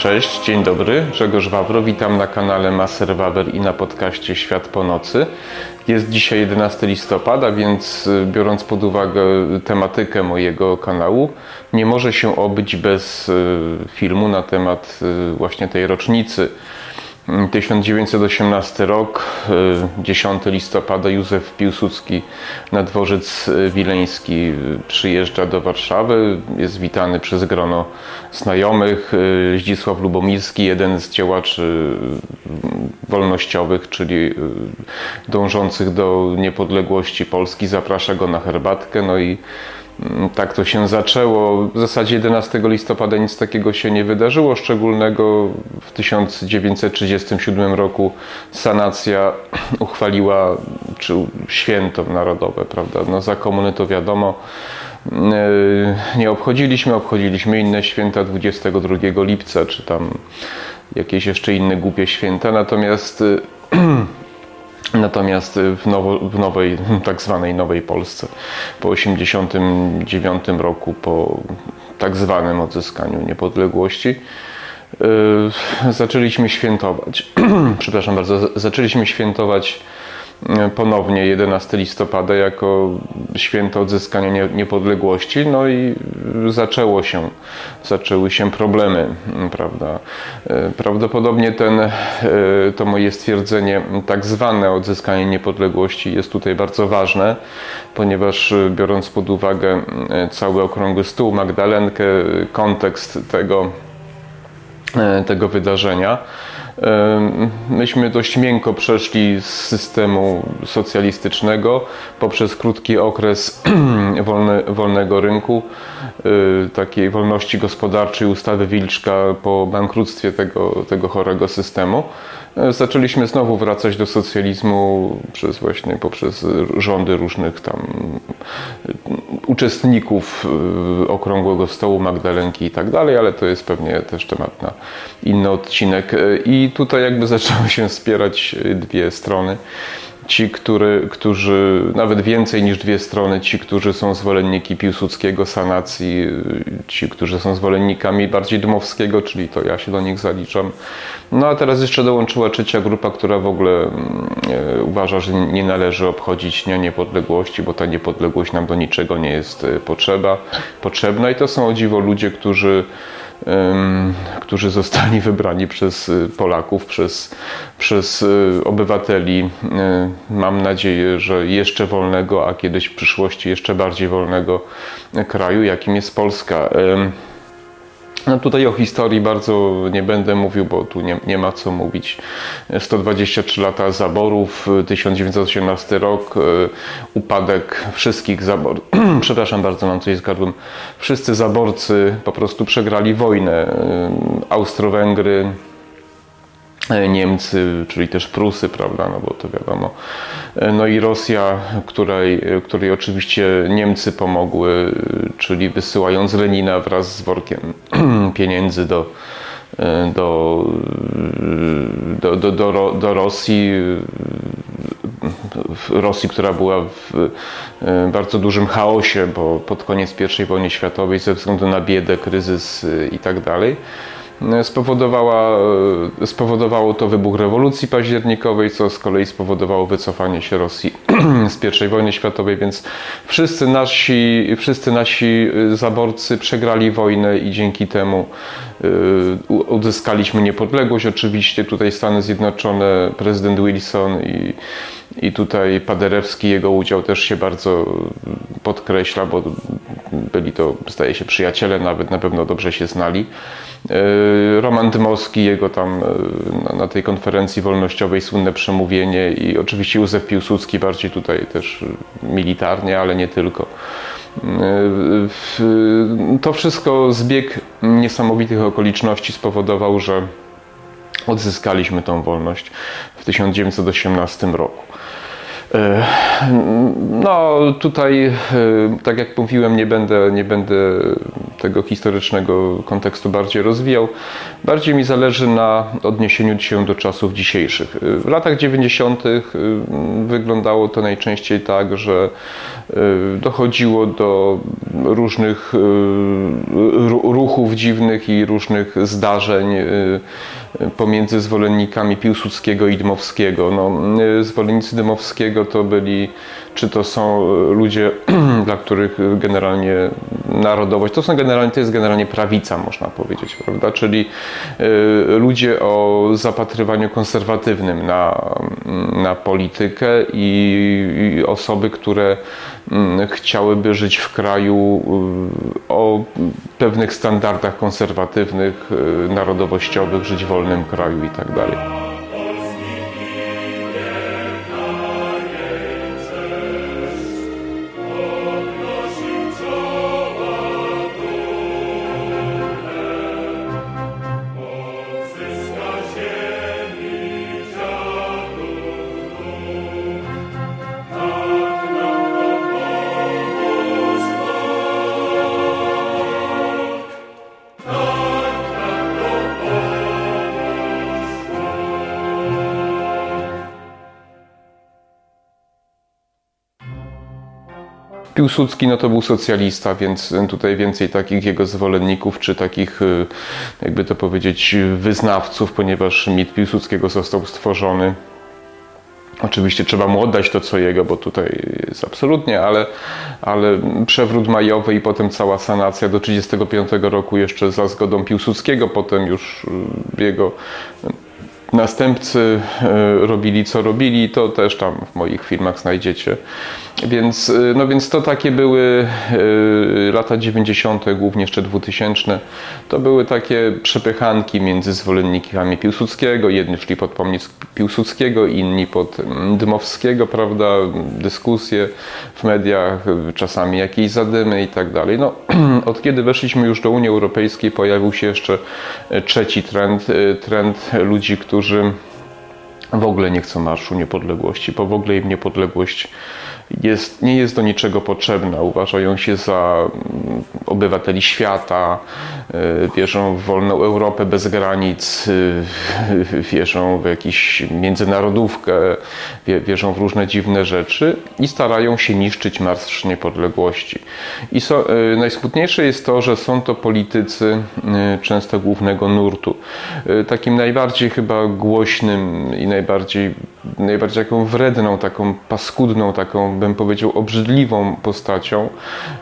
Cześć, dzień dobry, Grzegorz Wawro, witam na kanale Maser Wawer i na podcaście Świat po nocy. Jest dzisiaj 11 listopada, więc y, biorąc pod uwagę tematykę mojego kanału, nie może się obyć bez y, filmu na temat y, właśnie tej rocznicy 1918 rok, 10 y, listopada Józef Piłsudski na dworzec wileński przyjeżdża do Warszawy, jest witany przez grono znajomych. Y, Zdzisław Lubomirski, jeden z działaczy wolnościowych, czyli y, dążących do niepodległości Polski, zaprasza go na herbatkę, no i tak to się zaczęło. W zasadzie 11 listopada nic takiego się nie wydarzyło szczególnego. W 1937 roku sanacja uchwaliła czy święto narodowe, prawda? No, za komuny to wiadomo. Yy, nie obchodziliśmy, obchodziliśmy inne święta 22 lipca, czy tam jakieś jeszcze inne głupie święta. Natomiast Natomiast w, nowo, w, nowej, tak zwanej Nowej Polsce, po 1989 roku, po tak zwanym odzyskaniu niepodległości, yy, zaczęliśmy świętować, przepraszam bardzo, zaczęliśmy świętować ponownie 11 listopada jako święto odzyskania niepodległości, no i zaczęło się, zaczęły się problemy, prawda. E, prawdopodobnie ten, e, to moje stwierdzenie, tak zwane odzyskanie niepodległości jest tutaj bardzo ważne, ponieważ e, biorąc pod uwagę cały okrągły stół, Magdalenkę, kontekst tego, tego wydarzenia, Myśmy dość miękko przeszli z systemu socjalistycznego poprzez krótki okres wolne, wolnego rynku, y, takiej wolności gospodarczej, ustawy Wilczka po bankructwie tego, tego chorego systemu. E, zaczęliśmy znowu wracać do socjalizmu przez właśnie poprzez rządy różnych tam uczestników y, okrągłego stołu, Magdalenki i tak dalej, ale to jest pewnie też temat na inny odcinek. E, I tutaj jakby zaczęły się wspierać dwie strony ci, który, którzy, nawet więcej niż dwie strony, ci, którzy są zwolennikami Piłsudskiego, sanacji, ci, którzy są zwolennikami bardziej Dmowskiego, czyli to ja się do nich zaliczam. No a teraz jeszcze dołączyła trzecia grupa, która w ogóle e, uważa, że nie należy obchodzić Dnia Niepodległości, bo ta niepodległość nam do niczego nie jest e, potrzeba, potrzebna i to są o dziwo ludzie, którzy którzy zostali wybrani przez y, Polaków, przez, przez y, obywateli, y, mam nadzieję, że jeszcze wolnego, a kiedyś w przyszłości jeszcze bardziej wolnego kraju, jakim jest Polska. No tutaj o historii bardzo nie będę mówił, bo tu nie, nie, ma co mówić. 123 lata zaborów, 1918 rok, e, upadek wszystkich zaborów. Przepraszam bardzo, mam coś z gardłem. Wszyscy zaborcy po prostu przegrali wojnę. E, Austro-Węgry, Niemcy, czyli też Prusy, prawda, no bo to wiadomo. E, no i Rosja, której, której oczywiście Niemcy pomogły, czyli wysyłając Lenina wraz z workiem pieniędzy do, e, do, do, do, do, do Rosji. Rosji, która była w bardzo dużym chaosie, bo pod koniec I wojny światowej ze względu na biedę, kryzys i tak dalej spowodowała, e, spowodowało to wybuch rewolucji październikowej, co z kolei spowodowało wycofanie się Rosji z I wojny światowej, więc wszyscy nasi, wszyscy nasi e, zaborcy przegrali wojnę i dzięki temu e, uzyskaliśmy niepodległość. Oczywiście tutaj Stany Zjednoczone, prezydent Wilson i, i tutaj Paderewski, jego udział też się bardzo podkreśla, bo byli to, zdaje się, przyjaciele, nawet na pewno dobrze się znali. E, Roman Dmowski, jego tam e, na tej konferencji wolnościowej słynne przemówienie i oczywiście Józef Piłsudski bardziej tutaj też militarnie, ale nie tylko. E, to wszystko zbieg niesamowitych okoliczności spowodował, że odzyskaliśmy tą wolność w 1918 roku. E, no, tutaj, e, tak jak mówiłem, nie będę, nie będę tego historycznego kontekstu bardziej rozwijał. Bardziej mi zależy na odniesieniu się do czasów dzisiejszych. W latach 90. wyglądało to najczęściej tak, że dochodziło do różnych ruchów dziwnych i różnych zdarzeń pomiędzy zwolennikami Piłsudskiego i Dmowskiego. No, zwolennicy Dmowskiego to byli, czy to są ludzie, dla których generalnie narodowość, to są generalnie, to jest generalnie prawica, można powiedzieć, prawda? Czyli y, ludzie o zapatrywaniu konserwatywnym na, na politykę i, i osoby, które mm, chciałyby żyć w kraju o pewnych standardach konserwatywnych, narodowościowych, żyć w wolnym kraju i tak dalej. Piłsudski no to był socjalista, więc tutaj więcej takich jego zwolenników, czy takich, y, jakby to powiedzieć, wyznawców, ponieważ mit Piłsudskiego został stworzony. Oczywiście trzeba mu oddać to, co jego, bo tutaj jest absolutnie, ale, ale przewrót majowy i potem cała sanacja do 1935 roku jeszcze za zgodą Piłsudskiego, potem już y, jego następcy e, robili co robili, to też tam w moich filmach znajdziecie. Więc, e, no więc to takie były e, lata 90., głównie jeszcze 2000. To były takie przepychanki między zwolennikami Piłsudskiego. Jedni szli pod pomnik Piłsudskiego, inni pod Dmowskiego, prawda? Dyskusje w mediach, czasami jakieś zadymy i tak dalej. No, od kiedy weszliśmy już do Unii Europejskiej, pojawił się jeszcze trzeci trend, trend ludzi, którzy którzy w ogóle nie chcą Marszu Niepodległości, bo w ogóle im niepodległość jest, nie jest do niczego potrzebna. Uważają się za mm, obywateli świata, e, wierzą w wolną Europę bez granic, e, wierzą w jakąś międzynarodówkę, wierzą w różne dziwne rzeczy i starają się niszczyć Marsz Niepodległości. I so, e, najsmutniejsze jest to, że są to politycy często głównego nurtu. Takim najbardziej chyba głośnym i najbardziej, najbardziej taką wredną, taką paskudną, taką bym powiedział obrzydliwą postacią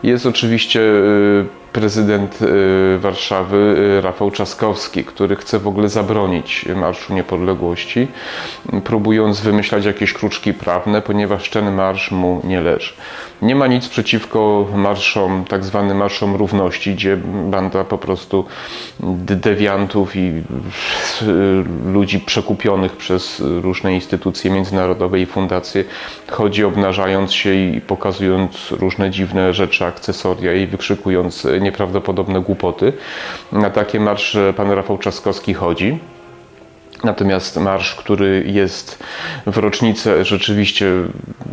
jest oczywiście y, prezydent y, Warszawy y, Rafał Trzaskowski, który chce w ogóle zabronić Marszu Niepodległości, próbując wymyślać jakieś kruczki prawne, ponieważ ten marsz mu nie leży. Nie ma nic przeciwko marszom, tak zwanym marszom równości, gdzie banda po prostu dewiantów i ludzi przekupionych przez różne instytucje międzynarodowe i fundacje chodzi obnażając się i pokazując różne dziwne rzeczy, akcesoria i wykrzykując nieprawdopodobne głupoty. Na takie marsz pan Rafał Trzaskowski chodzi. Natomiast marsz, który jest w rocznicę rzeczywiście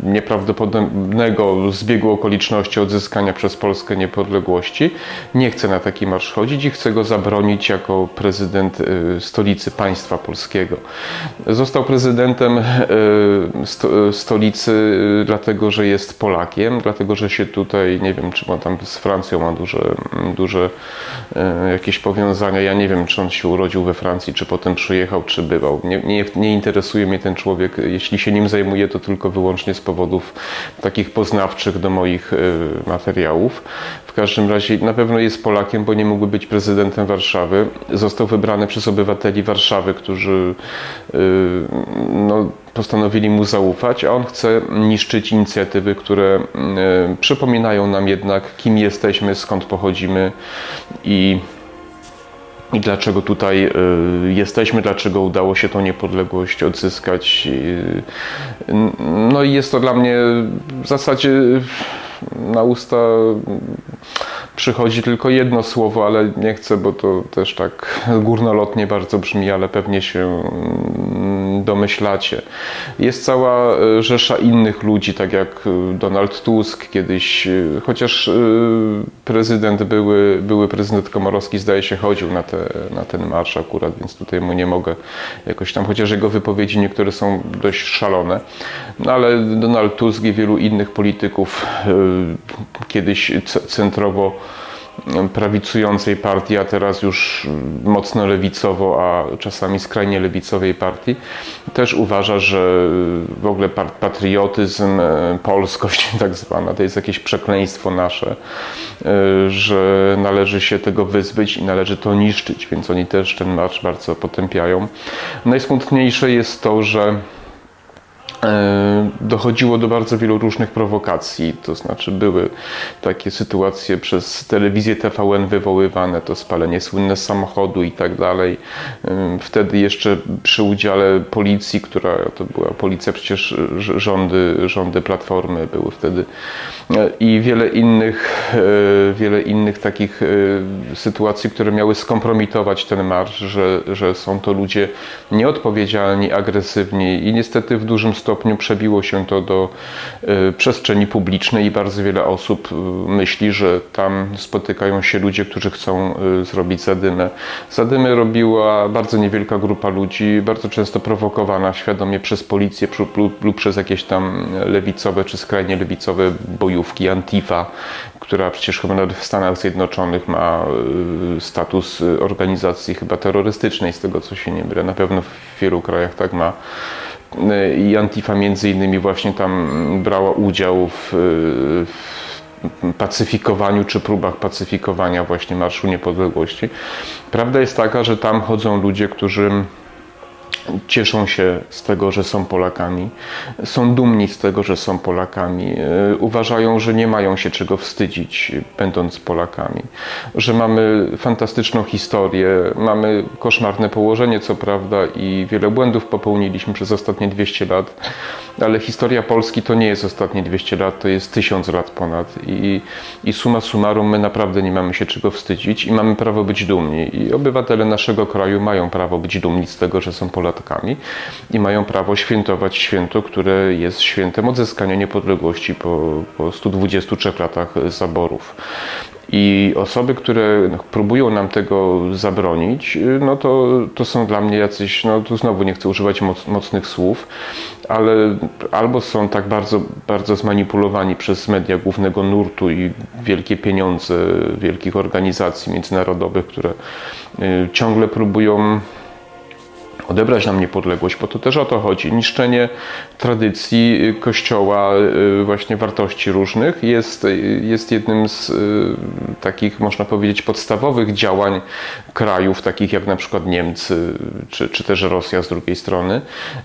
nieprawdopodobnego zbiegu okoliczności odzyskania przez Polskę niepodległości, nie chce na taki marsz chodzić i chce go zabronić jako prezydent y, stolicy państwa polskiego. Został prezydentem y, stolicy y, dlatego, że jest Polakiem, dlatego, że się tutaj, nie wiem, czy on tam z Francją ma duże, duże jakieś powiązania. Ja nie wiem, czy on się urodził we Francji, czy potem przyjechał, czy Nie, nie, nie, interesuje mnie ten człowiek. Jeśli się nim zajmuję, to tylko wyłącznie z powodów takich poznawczych do moich y, materiałów. W każdym razie na pewno jest Polakiem, bo nie mógłby być prezydentem Warszawy. Został wybrany przez obywateli Warszawy, którzy y, no, postanowili mu zaufać, a on chce niszczyć inicjatywy, które y, przypominają nam jednak, kim jesteśmy, skąd pochodzimy i i dlaczego tutaj y, jesteśmy, dlaczego udało się tą niepodległość odzyskać. No i jest to dla mnie w zasadzie na usta przychodzi tylko jedno słowo, ale nie chcę, bo to też tak górnolotnie bardzo brzmi, ale pewnie się domyślacie. Jest cała e, rzesza innych ludzi, tak jak e, Donald Tusk kiedyś, e, chociaż prezydent były, były prezydent Komorowski zdaje się chodził na, te, na ten marsz akurat, więc tutaj mu nie mogę jakoś tam, chociaż jego wypowiedzi niektóre są dość szalone, no ale Donald Tusk i wielu innych polityków kiedyś centrowo prawicującej partii, a teraz już mocno lewicowo, a czasami skrajnie lewicowej partii, też uważa, że w ogóle patriotyzm, e, polskość tak zwana, to jest jakieś przekleństwo nasze, e, że należy się tego wyzbyć i należy to niszczyć, więc oni też ten marsz bardzo potępiają. Najsmutniejsze jest to, że dochodziło do bardzo wielu różnych prowokacji, to znaczy były takie sytuacje przez telewizję TVN wywoływane, to spalenie słynne samochodu i tak dalej. E, wtedy jeszcze przy udziale policji, która to była policja przecież rządy, rządy Platformy były wtedy e, i wiele innych, wiele innych takich sytuacji, które miały skompromitować ten marsz, że, że są to ludzie nieodpowiedzialni, agresywni i niestety w dużym stopniu stopniu przebiło się to do e, przestrzeni publicznej i bardzo wiele osób e, myśli, że tam spotykają się ludzie, którzy chcą e, zrobić zadymę. Zadymę robiła bardzo niewielka grupa ludzi, bardzo często prowokowana świadomie przez policję lub przez jakieś tam lewicowe czy skrajnie lewicowe bojówki, Antifa, która przecież chyba nawet w Stanach Zjednoczonych ma status organizacji chyba terrorystycznej, z tego co się nie mylę. Na pewno w wielu krajach tak ma i Antifa między innymi właśnie tam brała udział w, w pacyfikowaniu czy próbach pacyfikowania właśnie Marszu Niepodległości. Prawda jest taka, że tam chodzą ludzie, którzy cieszą się z tego, że są Polakami, są dumni z tego, że są Polakami, e, uważają, że nie mają się czego wstydzić, będąc Polakami, że mamy fantastyczną historię, mamy koszmarne położenie, co prawda, i wiele błędów popełniliśmy przez ostatnie 200 lat, ale historia Polski to nie jest ostatnie 200 lat, to jest 1000 lat ponad i, i suma summarum my naprawdę nie mamy się czego wstydzić i mamy prawo być dumni i obywatele naszego kraju mają prawo być dumni z tego, że są Polakami i mają prawo świętować święto, które jest świętem odzyskania niepodległości po, po 123 latach zaborów. I osoby, które próbują nam tego zabronić, no to, to są dla mnie jacyś, no tu znowu nie chcę używać moc, mocnych słów, ale albo są tak bardzo, bardzo zmanipulowani przez media głównego nurtu i wielkie pieniądze wielkich organizacji międzynarodowych, które y, ciągle próbują odebrać nam niepodległość, bo to też o to chodzi. Niszczenie tradycji y, Kościoła, y, właśnie wartości różnych jest, y, jest jednym z takich, można powiedzieć, podstawowych działań krajów, takich jak na przykład Niemcy, czy, czy też Rosja z drugiej strony,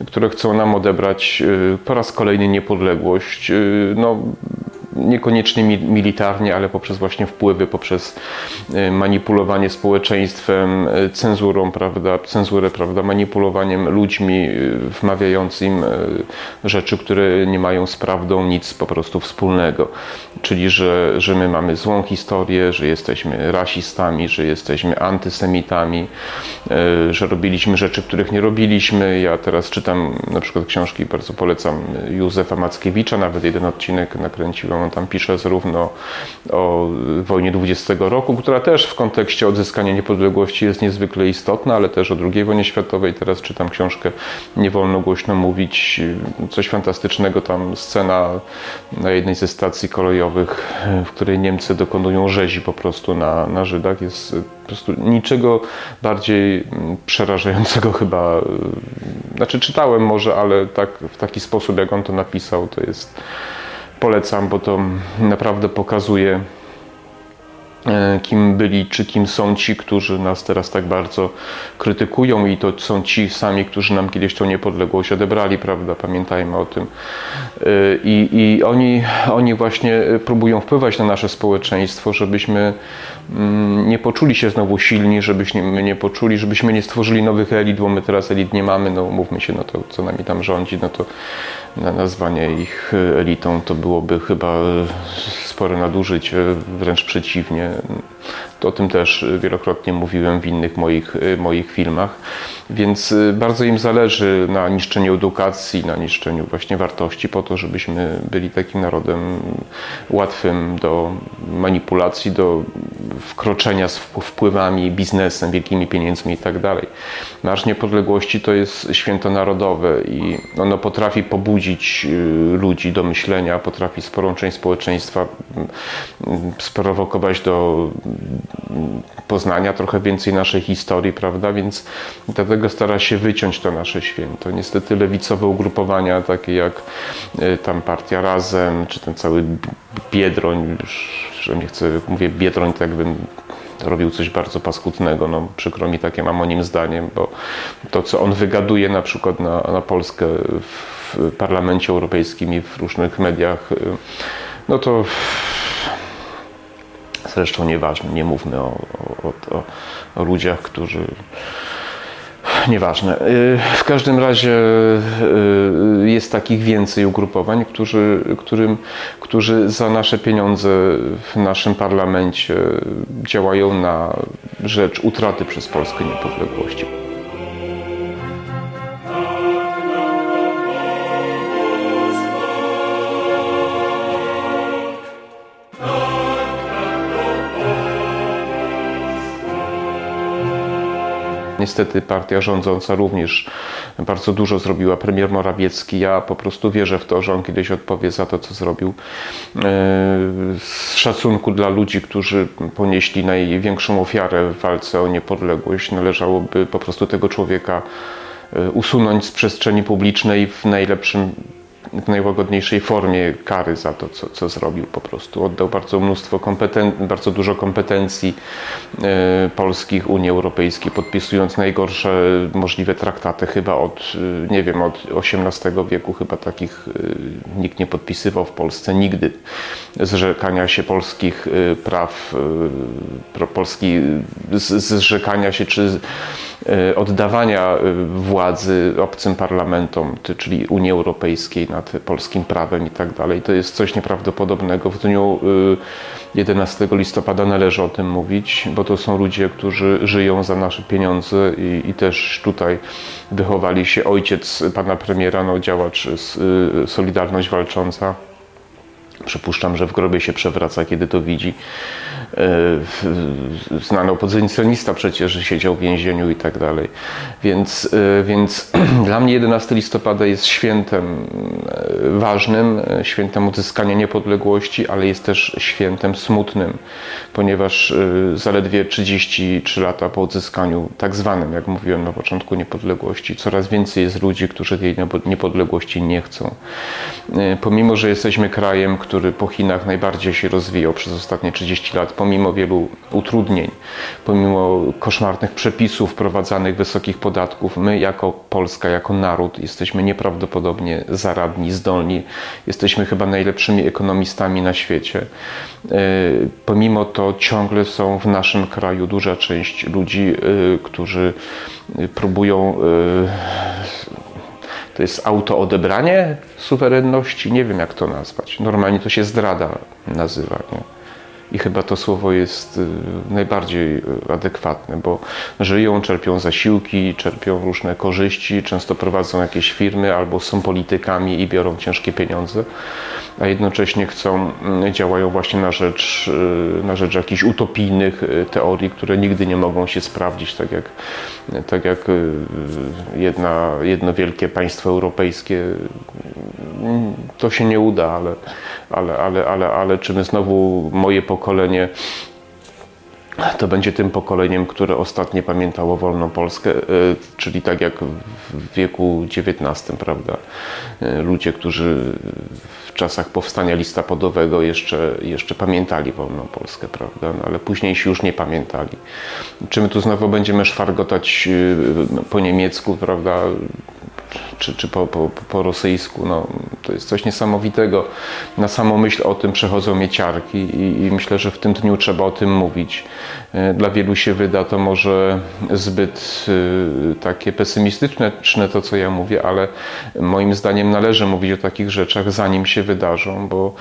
które chcą nam odebrać po raz kolejny niepodległość. No, niekoniecznie militarnie, ale poprzez właśnie wpływy, poprzez e, manipulowanie społeczeństwem, e, cenzurą, prawda, cenzurę, prawda, manipulowaniem ludźmi, e, wmawiając im rzeczy, które nie mają z prawdą nic po prostu wspólnego. Czyli, że, że my mamy złą historię, że jesteśmy rasistami, że jesteśmy antysemitami, że robiliśmy rzeczy, których nie robiliśmy. Ja teraz czytam na przykład książki, bardzo polecam Józefa Mackiewicza, nawet jeden odcinek nakręciłem on tam pisze zarówno o wojnie 20 roku, która też w kontekście odzyskania niepodległości jest niezwykle istotna, ale też o II wojnie światowej. Teraz czytam książkę Nie wolno głośno mówić. Coś fantastycznego, tam scena na jednej ze stacji kolejowych, w której Niemcy dokonują rzezi po prostu na, na Żydach. Jest po prostu niczego bardziej przerażającego chyba. Znaczy czytałem może, ale tak, w taki sposób, jak on to napisał, to jest polecam, bo to naprawdę pokazuje, kim byli, czy kim są ci, którzy nas teraz tak bardzo krytykują i to są ci sami, którzy nam kiedyś tą niepodległość odebrali, prawda? Pamiętajmy o tym. E, I, i oni, oni właśnie próbują wpływać na nasze społeczeństwo, żebyśmy mm, nie poczuli się znowu silni, żebyśmy nie poczuli, żebyśmy nie stworzyli nowych elit, bo my teraz elit nie mamy, no mówmy się, no to co nami tam rządzi, no to na nazwanie ich elitą to byłoby chyba spore nadużycie, wręcz przeciwnie. To o tym też wielokrotnie mówiłem w innych moich, moich filmach. Więc y, bardzo im zależy na niszczeniu edukacji, na niszczeniu właśnie wartości, po to, żebyśmy byli takim narodem łatwym do manipulacji, do wkroczenia z wpływami, biznesem, wielkimi pieniędzmi i tak dalej. Marsz Niepodległości to jest święto narodowe i ono potrafi pobudzić y, ludzi do myślenia, potrafi sporą część społeczeństwa mm, sprowokować do mm, poznania trochę więcej naszej historii, prawda? Więc dlatego stara się wyciąć to nasze święto. Niestety lewicowe ugrupowania, takie jak y, tam Partia Razem, czy ten cały Biedroń, że nie chcę, mówię Biedroń, tak jakbym robił coś bardzo paskudnego. No, przykro mi takie mam o nim zdaniem, bo to, co on wygaduje na przykład na, na Polskę w Parlamencie Europejskim i w różnych mediach, y, no to zresztą nieważne, nie mówmy o, o, o, o ludziach, którzy Nieważne. Y, w każdym razie y, jest takich więcej ugrupowań, którzy, którym, którzy za nasze pieniądze w naszym parlamencie działają na rzecz utraty przez Polskę niepodległości. Niestety partia rządząca również bardzo dużo zrobiła. Premier Morawiecki, ja po prostu wierzę w to, że on kiedyś odpowie za to, co zrobił. E, z szacunku dla ludzi, którzy ponieśli największą ofiarę w walce o niepodległość, należałoby po prostu tego człowieka e, usunąć z przestrzeni publicznej w najlepszym w najłagodniejszej formie kary za to, co, co zrobił po prostu. Oddał bardzo mnóstwo kompeten- bardzo dużo kompetencji e, polskich Unii Europejskiej, podpisując najgorsze możliwe traktaty chyba od, e, nie wiem, od XVIII wieku chyba takich e, nikt nie podpisywał w Polsce nigdy zrzekania się polskich praw, e, polski, z, zrzekania się czy oddawania władzy obcym parlamentom, czyli Unii Europejskiej nad polskim prawem i tak dalej. To jest coś nieprawdopodobnego. W dniu 11 y, listopada należy o tym mówić, bo to są ludzie, którzy żyją za nasze pieniądze i, i też tutaj wychowali się ojciec pana premiera, no, działacz Solidarność Walcząca. Przypuszczam, że w grobie się przewraca, kiedy to widzi. E, znany opozycjonista przecież siedział w więzieniu i tak dalej. Więc, e, więc dla mnie 11 listopada jest świętem e, ważnym, świętem odzyskania niepodległości, ale jest też świętem smutnym, ponieważ zaledwie 33 lata po odzyskaniu, tak zwanym, jak mówiłem na początku, niepodległości, coraz więcej jest ludzi, którzy tej niepodległości nie chcą. Pomimo, że jesteśmy krajem, który po Chinach najbardziej się rozwijał przez ostatnie 30 lat, pomimo wielu utrudnień, pomimo koszmarnych przepisów wprowadzanych, wysokich podatków, my jako Polska, jako naród jesteśmy nieprawdopodobnie zaradni, zdolni. Jesteśmy chyba najlepszymi ekonomistami na świecie. E, pomimo to ciągle są w naszym kraju duża część ludzi, e, którzy próbują e, to jest autoodebranie suwerenności, nie wiem jak to nazwać. Normalnie to się zdrada nazywa. Nie? I chyba to słowo jest y, najbardziej y, adekwatne, bo żyją, czerpią zasiłki, czerpią różne korzyści, często prowadzą jakieś firmy albo są politykami i biorą ciężkie pieniądze, a jednocześnie chcą, mm, działają właśnie na rzecz, y, na rzecz jakichś utopijnych teorii, które nigdy nie mogą się sprawdzić, tak jak, tak jak jedna, jedno wielkie państwo europejskie. Mm, to się nie uda, ale, ale, ale, ale, ale czy my znowu moje pokolenie pokolenie to będzie tym pokoleniem, które ostatnio pamiętało wolną Polskę, e, czyli tak jak w wieku XIX, prawda? E, ludzie, którzy w czasach powstania listopadowego jeszcze, jeszcze pamiętali wolną Polskę, prawda? No, ale późniejsi już nie pamiętali. Czy my tu znowu będziemy szwargotać e, po niemiecku, prawda? Czy, czy po, po, po rosyjsku. No, to jest coś niesamowitego. Na samą myśl o tym przechodzą mnie ciarki i, i myślę, że w tym dniu trzeba o tym mówić. E, dla wielu się wyda to może zbyt y, takie pesymistyczne to, co ja mówię, ale moim zdaniem należy mówić o takich rzeczach, zanim się wydarzą, bo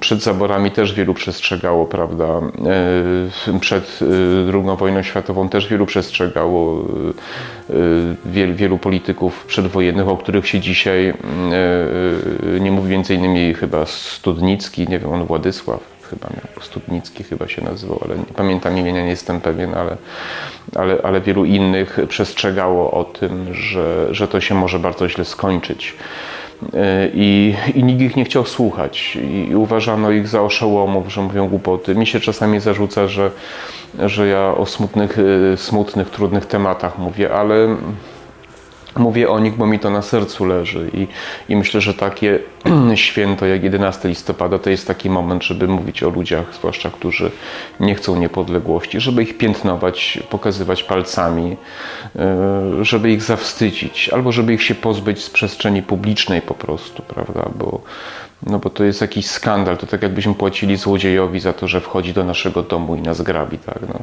przed zaborami też wielu przestrzegało, prawda? E, przed II wojną światową też wielu przestrzegało wielu, wielu polityków przedwojennych, o których się dzisiaj nie mówi więcej innymi chyba Studnicki, nie wiem, on Władysław chyba miał, Studnicki chyba się nazywał, ale nie pamiętam imienia, nie jestem pewien, ale, ale, ale wielu innych przestrzegało o tym, że, że to się może bardzo źle skończyć. I, I nikt ich nie chciał słuchać i uważano ich za oszołomów, że mówią głupoty. Mi się czasami zarzuca, że, że ja o smutnych, smutnych, trudnych tematach mówię, ale Mówię o nich, bo mi to na sercu leży i, i myślę, że takie święto jak 11 listopada to jest taki moment, żeby mówić o ludziach, zwłaszcza którzy nie chcą niepodległości, żeby ich piętnować, pokazywać palcami, e, żeby ich zawstydzić, albo żeby ich się pozbyć z przestrzeni publicznej po prostu, prawda, bo no bo to jest jakiś skandal, to tak jakbyśmy płacili złodziejowi za to, że wchodzi do naszego domu i nas grabi. Tak? No,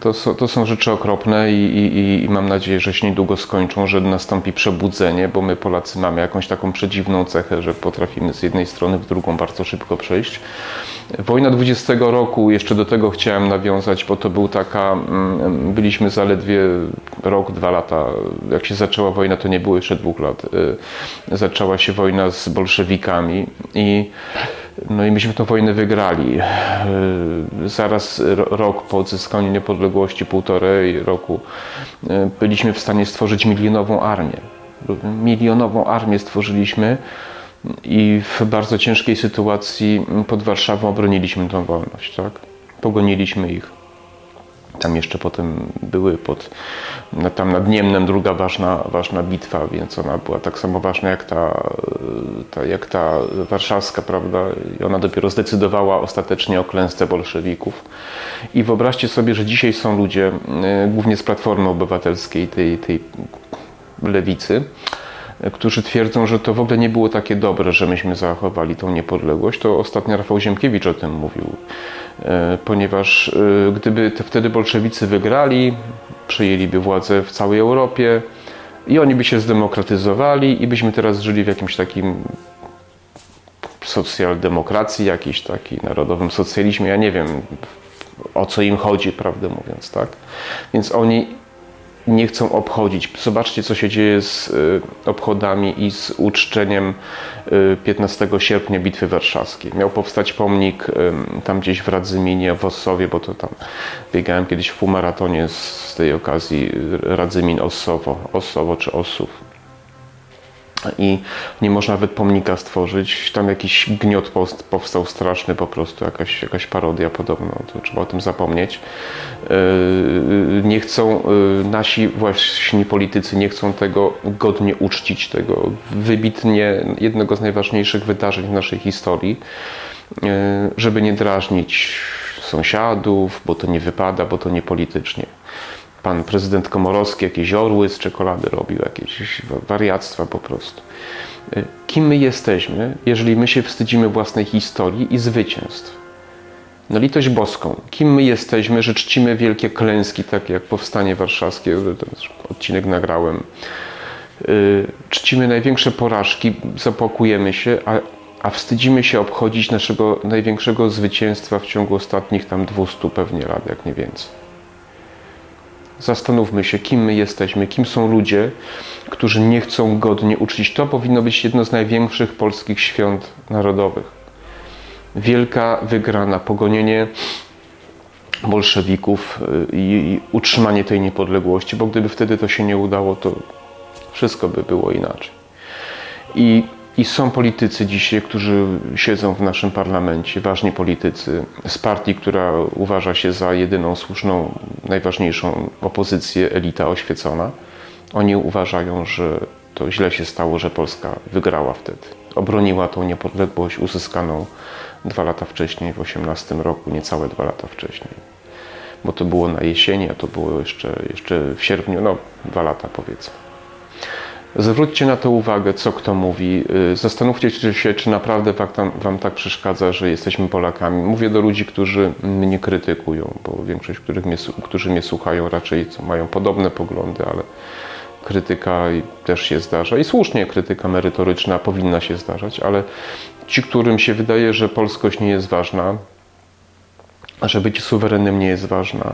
to, są, to są rzeczy okropne i, i, i mam nadzieję, że się niedługo skończą, że nastąpi przebudzenie, bo my Polacy mamy jakąś taką przedziwną cechę, że potrafimy z jednej strony w drugą bardzo szybko przejść. Wojna 20 roku, jeszcze do tego chciałem nawiązać, bo to był taka, mm, byliśmy zaledwie rok, dwa lata, jak się zaczęła wojna, to nie było jeszcze dwóch lat. Y, zaczęła się wojna z bolszewikami i no i myśmy tę wojnę wygrali. Y, zaraz rok po odzyskaniu niepodległości, półtorej roku, y, byliśmy w stanie stworzyć milionową armię. Milionową armię stworzyliśmy i w bardzo ciężkiej sytuacji pod Warszawą obroniliśmy tę wolność. Tak? Pogoniliśmy ich. Tam jeszcze potem były pod, tam nad Niemnem druga ważna, ważna bitwa, więc ona była tak samo ważna jak ta, ta, jak ta warszawska, prawda? I ona dopiero zdecydowała ostatecznie o klęsce bolszewików. I wyobraźcie sobie, że dzisiaj są ludzie, e, głównie z Platformy Obywatelskiej, tej, tej lewicy, którzy twierdzą, że to w ogóle nie było takie dobre, że myśmy zachowali tą niepodległość. To ostatnio Rafał Ziemkiewicz o tym mówił, e, ponieważ e, gdyby wtedy bolszewicy wygrali, przejęliby władzę w całej Europie i oni by się zdemokratyzowali i byśmy teraz żyli w jakimś takim socjaldemokracji, jakiś taki narodowym socjalizmie. Ja nie wiem o co im chodzi, prawdę mówiąc, tak? Więc oni nie chcą obchodzić. Zobaczcie, co się dzieje z y, obchodami i z uczczeniem 15 y, sierpnia Bitwy Warszawskiej. Miał powstać pomnik tam gdzieś w Radzyminie, w Ossowie, bo to tam biegałem kiedyś w półmaratonie z tej okazji Radzymin Ossowo, Ossowo czy Ossów i nie można nawet pomnika stworzyć. Tam jakiś gniot powstał straszny po prostu, jakaś, jakaś parodia podobno, to trzeba o tym zapomnieć. Yy, nie chcą, yy, nasi właśnie politycy nie chcą tego godnie uczcić, tego wybitnie jednego z najważniejszych wydarzeń w naszej historii, yy, żeby nie drażnić sąsiadów, bo to nie wypada, bo to nie politycznie pan prezydent Komorowski jakieś orły z czekolady robił, jakieś wariactwa po prostu. Y, kim my jesteśmy, jeżeli my się wstydzimy własnej historii i zwycięstw? No litość boską. Kim my jesteśmy, że czcimy wielkie klęski, takie jak Powstanie Warszawskie, ten odcinek nagrałem. Y, czcimy największe porażki, zapokujemy się, a, a wstydzimy się obchodzić naszego największego zwycięstwa w ciągu ostatnich tam 200 pewnie lat, jak nie więcej. Zastanówmy się, kim my jesteśmy, kim są ludzie, którzy nie chcą godnie uczcić. To powinno być jedno z największych polskich świąt narodowych. Wielka wygrana, pogonienie bolszewików y, i, utrzymanie tej niepodległości, bo gdyby wtedy to się nie udało, to wszystko by było inaczej. I i są politycy dzisiaj, którzy siedzą w naszym parlamencie, ważni politycy z partii, która uważa się za jedyną słuszną, najważniejszą opozycję, elita oświecona. Oni uważają, że to źle się stało, że Polska wygrała wtedy. Obroniła tą niepodległość uzyskaną dwa lata wcześniej, w 18 roku, niecałe dwa lata wcześniej. Bo to było na jesieni, a to było jeszcze, jeszcze w sierpniu, no dwa lata powiedzmy. Zwróćcie na to uwagę, co kto mówi. Y, Zastanówcie się, czy naprawdę wam, tam- wam tak przeszkadza, że jesteśmy Polakami. Mówię do ludzi, którzy mnie krytykują, bo większość, których mnie, którzy mnie słuchają, raczej mają podobne poglądy, ale krytyka też się zdarza. I słusznie krytyka merytoryczna powinna się zdarzać, ale ci, którym się wydaje, że polskość nie jest ważna, że być suwerennym nie jest ważna,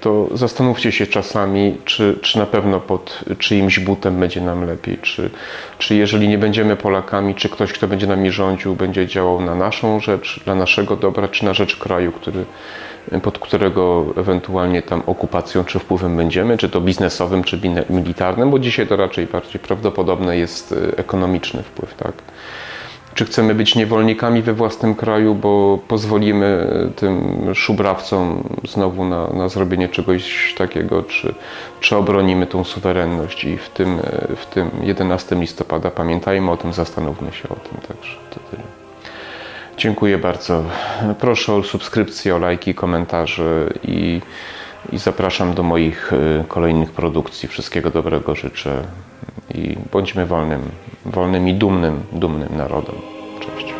to zastanówcie się czasami, czy, czy na pewno pod czyimś butem będzie nam lepiej, czy, czy jeżeli nie będziemy Polakami, czy ktoś, kto będzie nami rządził, będzie działał na naszą rzecz, dla naszego dobra, czy na rzecz kraju, który, pod którego ewentualnie tam okupacją czy wpływem będziemy, czy to biznesowym, czy militarnym, bo dzisiaj to raczej bardziej prawdopodobne jest y, ekonomiczny wpływ, tak? Czy chcemy być niewolnikami we własnym kraju, bo pozwolimy tym szubrawcom znowu na, na zrobienie czegoś takiego, czy, czy obronimy tą suwerenność i w tym, w tym 11 listopada pamiętajmy o tym, zastanówmy się o tym. Także to tyle. Dziękuję bardzo. Proszę o subskrypcję, o lajki, komentarze i, i zapraszam do moich y, kolejnych produkcji. Wszystkiego dobrego życzę i bądźmy wolnym, wolnym i dumnym, dumnym narodem. Cześć.